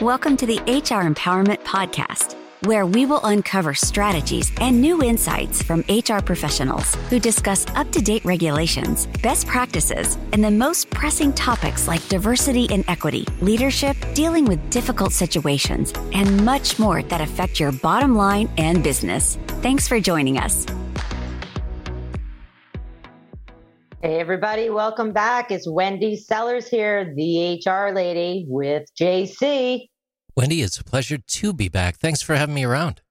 Welcome to the HR Empowerment Podcast, where we will uncover strategies and new insights from HR professionals who discuss up to date regulations, best practices, and the most pressing topics like diversity and equity, leadership, dealing with difficult situations, and much more that affect your bottom line and business. Thanks for joining us. Hey, everybody, welcome back. It's Wendy Sellers here, the HR lady with JC. Wendy, it's a pleasure to be back. Thanks for having me around.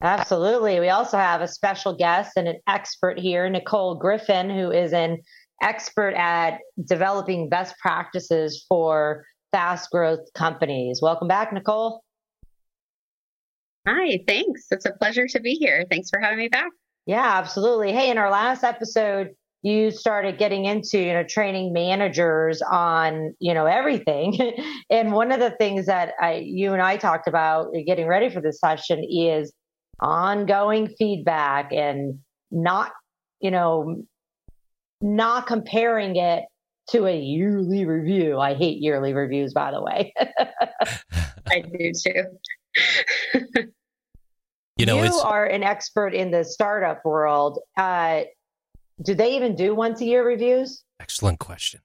Absolutely. We also have a special guest and an expert here, Nicole Griffin, who is an expert at developing best practices for fast growth companies. Welcome back, Nicole. Hi, thanks. It's a pleasure to be here. Thanks for having me back. Yeah, absolutely. Hey, in our last episode, you started getting into you know training managers on you know everything. And one of the things that I, you and i talked about getting ready for this session is ongoing feedback and not you know not comparing it to a yearly review. I hate yearly reviews by the way. I do too. You know you are an expert in the startup world. Uh, do they even do once a year reviews? Excellent question.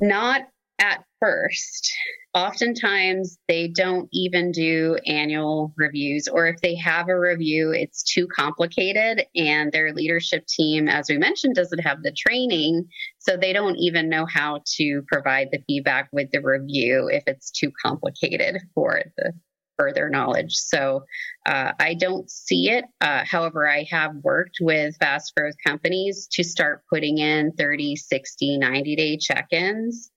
Not at first. Oftentimes, they don't even do annual reviews, or if they have a review, it's too complicated, and their leadership team, as we mentioned, doesn't have the training. So they don't even know how to provide the feedback with the review if it's too complicated for the further knowledge. So uh, I don't see it. Uh, however, I have worked with fast growth companies to start putting in 30, 60, 90 day check ins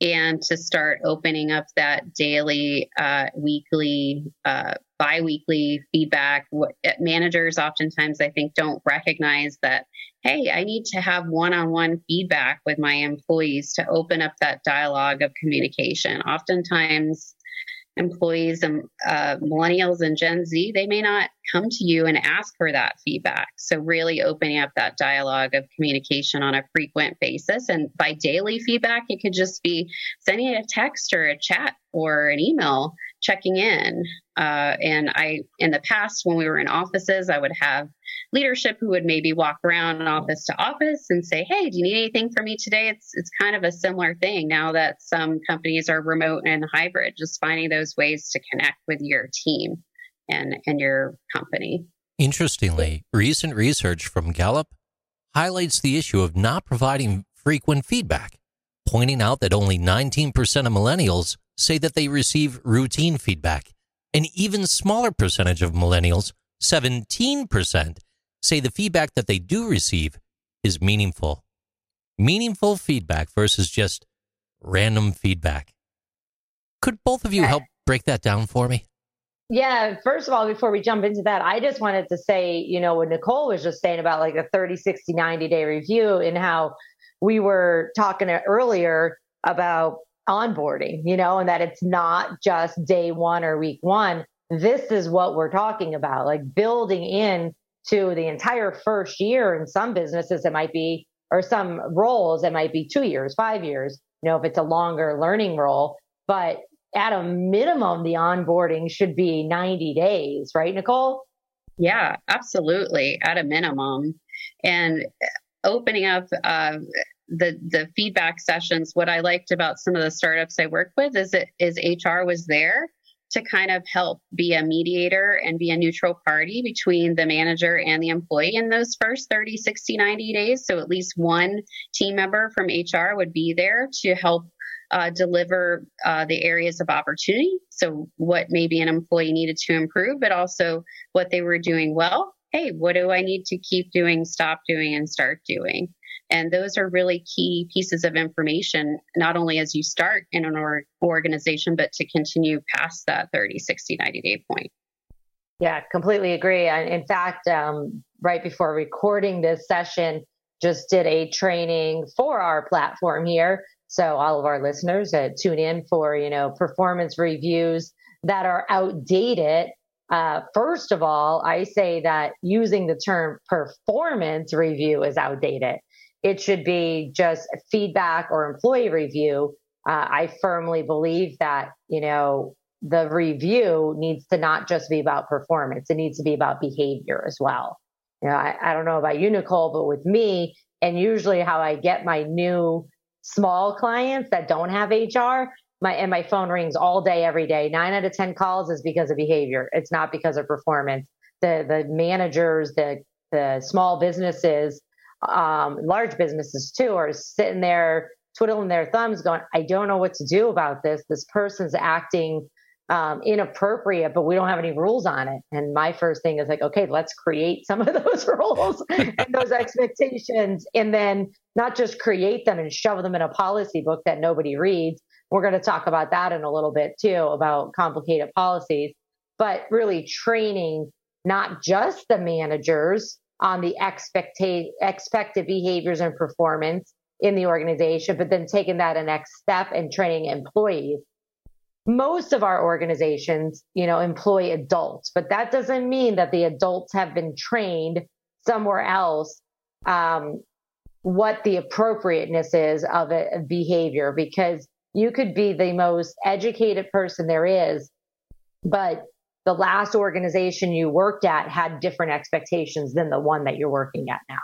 and to start opening up that daily, uh, weekly, uh, bi weekly feedback. What, managers oftentimes, I think, don't recognize that, hey, I need to have one on one feedback with my employees to open up that dialogue of communication. Oftentimes, employees and uh, millennials and Gen Z, they may not come to you and ask for that feedback. So, really opening up that dialogue of communication on a frequent basis. And by daily feedback, it could just be sending a text or a chat or an email checking in. Uh, and I, in the past, when we were in offices, I would have leadership who would maybe walk around office to office and say, "Hey, do you need anything from me today?" It's it's kind of a similar thing now that some companies are remote and hybrid. Just finding those ways to connect with your team and and your company. Interestingly, recent research from Gallup highlights the issue of not providing frequent feedback, pointing out that only 19% of millennials say that they receive routine feedback. An even smaller percentage of millennials, 17%, say the feedback that they do receive is meaningful. Meaningful feedback versus just random feedback. Could both of you help break that down for me? Yeah, first of all, before we jump into that, I just wanted to say, you know, what Nicole was just saying about like a 30, 60, 90 day review and how we were talking earlier about onboarding, you know, and that it's not just day one or week one. This is what we're talking about, like building in to the entire first year. In some businesses, it might be, or some roles, it might be two years, five years, you know, if it's a longer learning role. But at a minimum, the onboarding should be 90 days, right, Nicole? Yeah, absolutely. At a minimum. And opening up uh, the the feedback sessions what i liked about some of the startups i work with is it is hr was there to kind of help be a mediator and be a neutral party between the manager and the employee in those first 30, 60, 90 days. So at least one team member from HR would be there to help uh, deliver uh, the areas of opportunity. So, what maybe an employee needed to improve, but also what they were doing well. Hey, what do I need to keep doing, stop doing, and start doing? And those are really key pieces of information, not only as you start in an org- organization, but to continue past that 30, 60, 90 day point. Yeah, completely agree. In fact, um, right before recording this session, just did a training for our platform here. So all of our listeners uh, tune in for, you know, performance reviews that are outdated. Uh, first of all, I say that using the term performance review is outdated it should be just feedback or employee review uh, I firmly believe that, you know, the review needs to not just be about performance, it needs to be about behavior as well. You know, I, I don't know about you, Nicole, but with me, and usually how I get my new small clients that don't have HR, my and my phone rings all day, every day. Nine out of ten calls is because of behavior. It's not because of performance. The the managers, the the small businesses, um, large businesses too, are sitting there twiddling their thumbs, going, "I don't know what to do about this. This person's acting." Um, inappropriate, but we don't have any rules on it. And my first thing is like, okay, let's create some of those rules and those expectations, and then not just create them and shove them in a policy book that nobody reads, we're going to talk about that in a little bit too, about complicated policies, but really training not just the managers on the expecta- expected behaviors and performance in the organization, but then taking that a next step and training employees. Most of our organizations, you know, employ adults, but that doesn't mean that the adults have been trained somewhere else um, what the appropriateness is of a, a behavior because you could be the most educated person there is, but the last organization you worked at had different expectations than the one that you're working at now.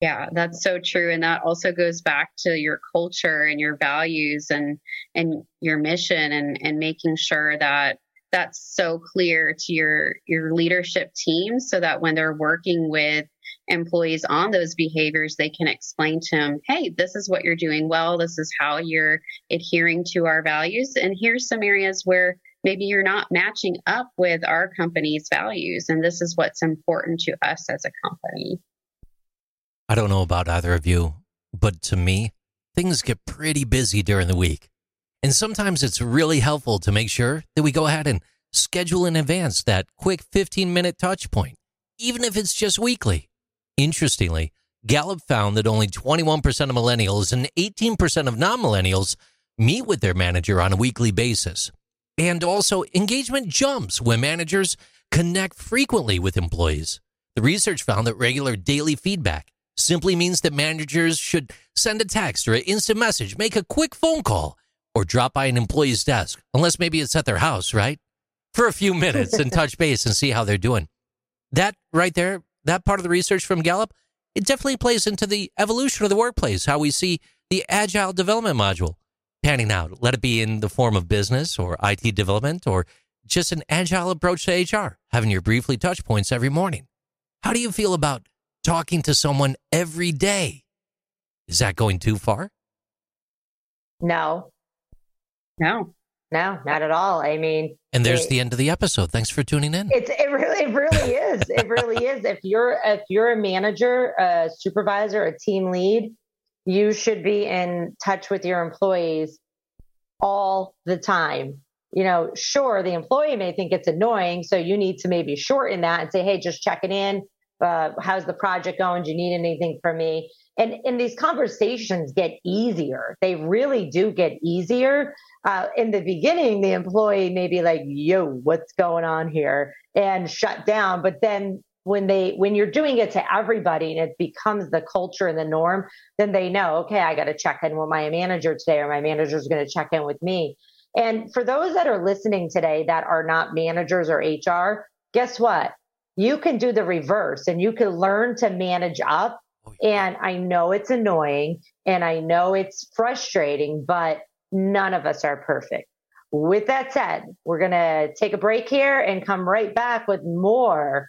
Yeah, that's so true. And that also goes back to your culture and your values and and your mission and, and making sure that that's so clear to your your leadership team so that when they're working with employees on those behaviors, they can explain to them, hey, this is what you're doing well. This is how you're adhering to our values. And here's some areas where maybe you're not matching up with our company's values. And this is what's important to us as a company. I don't know about either of you, but to me, things get pretty busy during the week. And sometimes it's really helpful to make sure that we go ahead and schedule in advance that quick 15 minute touch point, even if it's just weekly. Interestingly, Gallup found that only 21% of millennials and 18% of non millennials meet with their manager on a weekly basis. And also, engagement jumps when managers connect frequently with employees. The research found that regular daily feedback simply means that managers should send a text or an instant message, make a quick phone call, or drop by an employee's desk, unless maybe it's at their house, right? For a few minutes and touch base and see how they're doing. That right there that part of the research from Gallup, it definitely plays into the evolution of the workplace, how we see the agile development module panning out. Let it be in the form of business or IT development or just an agile approach to HR, having your briefly touch points every morning. How do you feel about talking to someone every day? Is that going too far? No. No. No, not at all. I mean, and there's it, the end of the episode. Thanks for tuning in. It's it really it really is. It really is. If you're if you're a manager, a supervisor, a team lead, you should be in touch with your employees all the time. You know, sure, the employee may think it's annoying, so you need to maybe shorten that and say, "Hey, just checking in. Uh, how's the project going? Do you need anything from me?" And and these conversations get easier. They really do get easier uh, in the beginning, the employee may be like, yo, what's going on here? And shut down. But then when they when you're doing it to everybody and it becomes the culture and the norm, then they know, okay, I got to check in with my manager today, or my manager is going to check in with me. And for those that are listening today that are not managers or HR, guess what? You can do the reverse and you can learn to manage up. Oh, and I know it's annoying and I know it's frustrating, but none of us are perfect. With that said, we're going to take a break here and come right back with more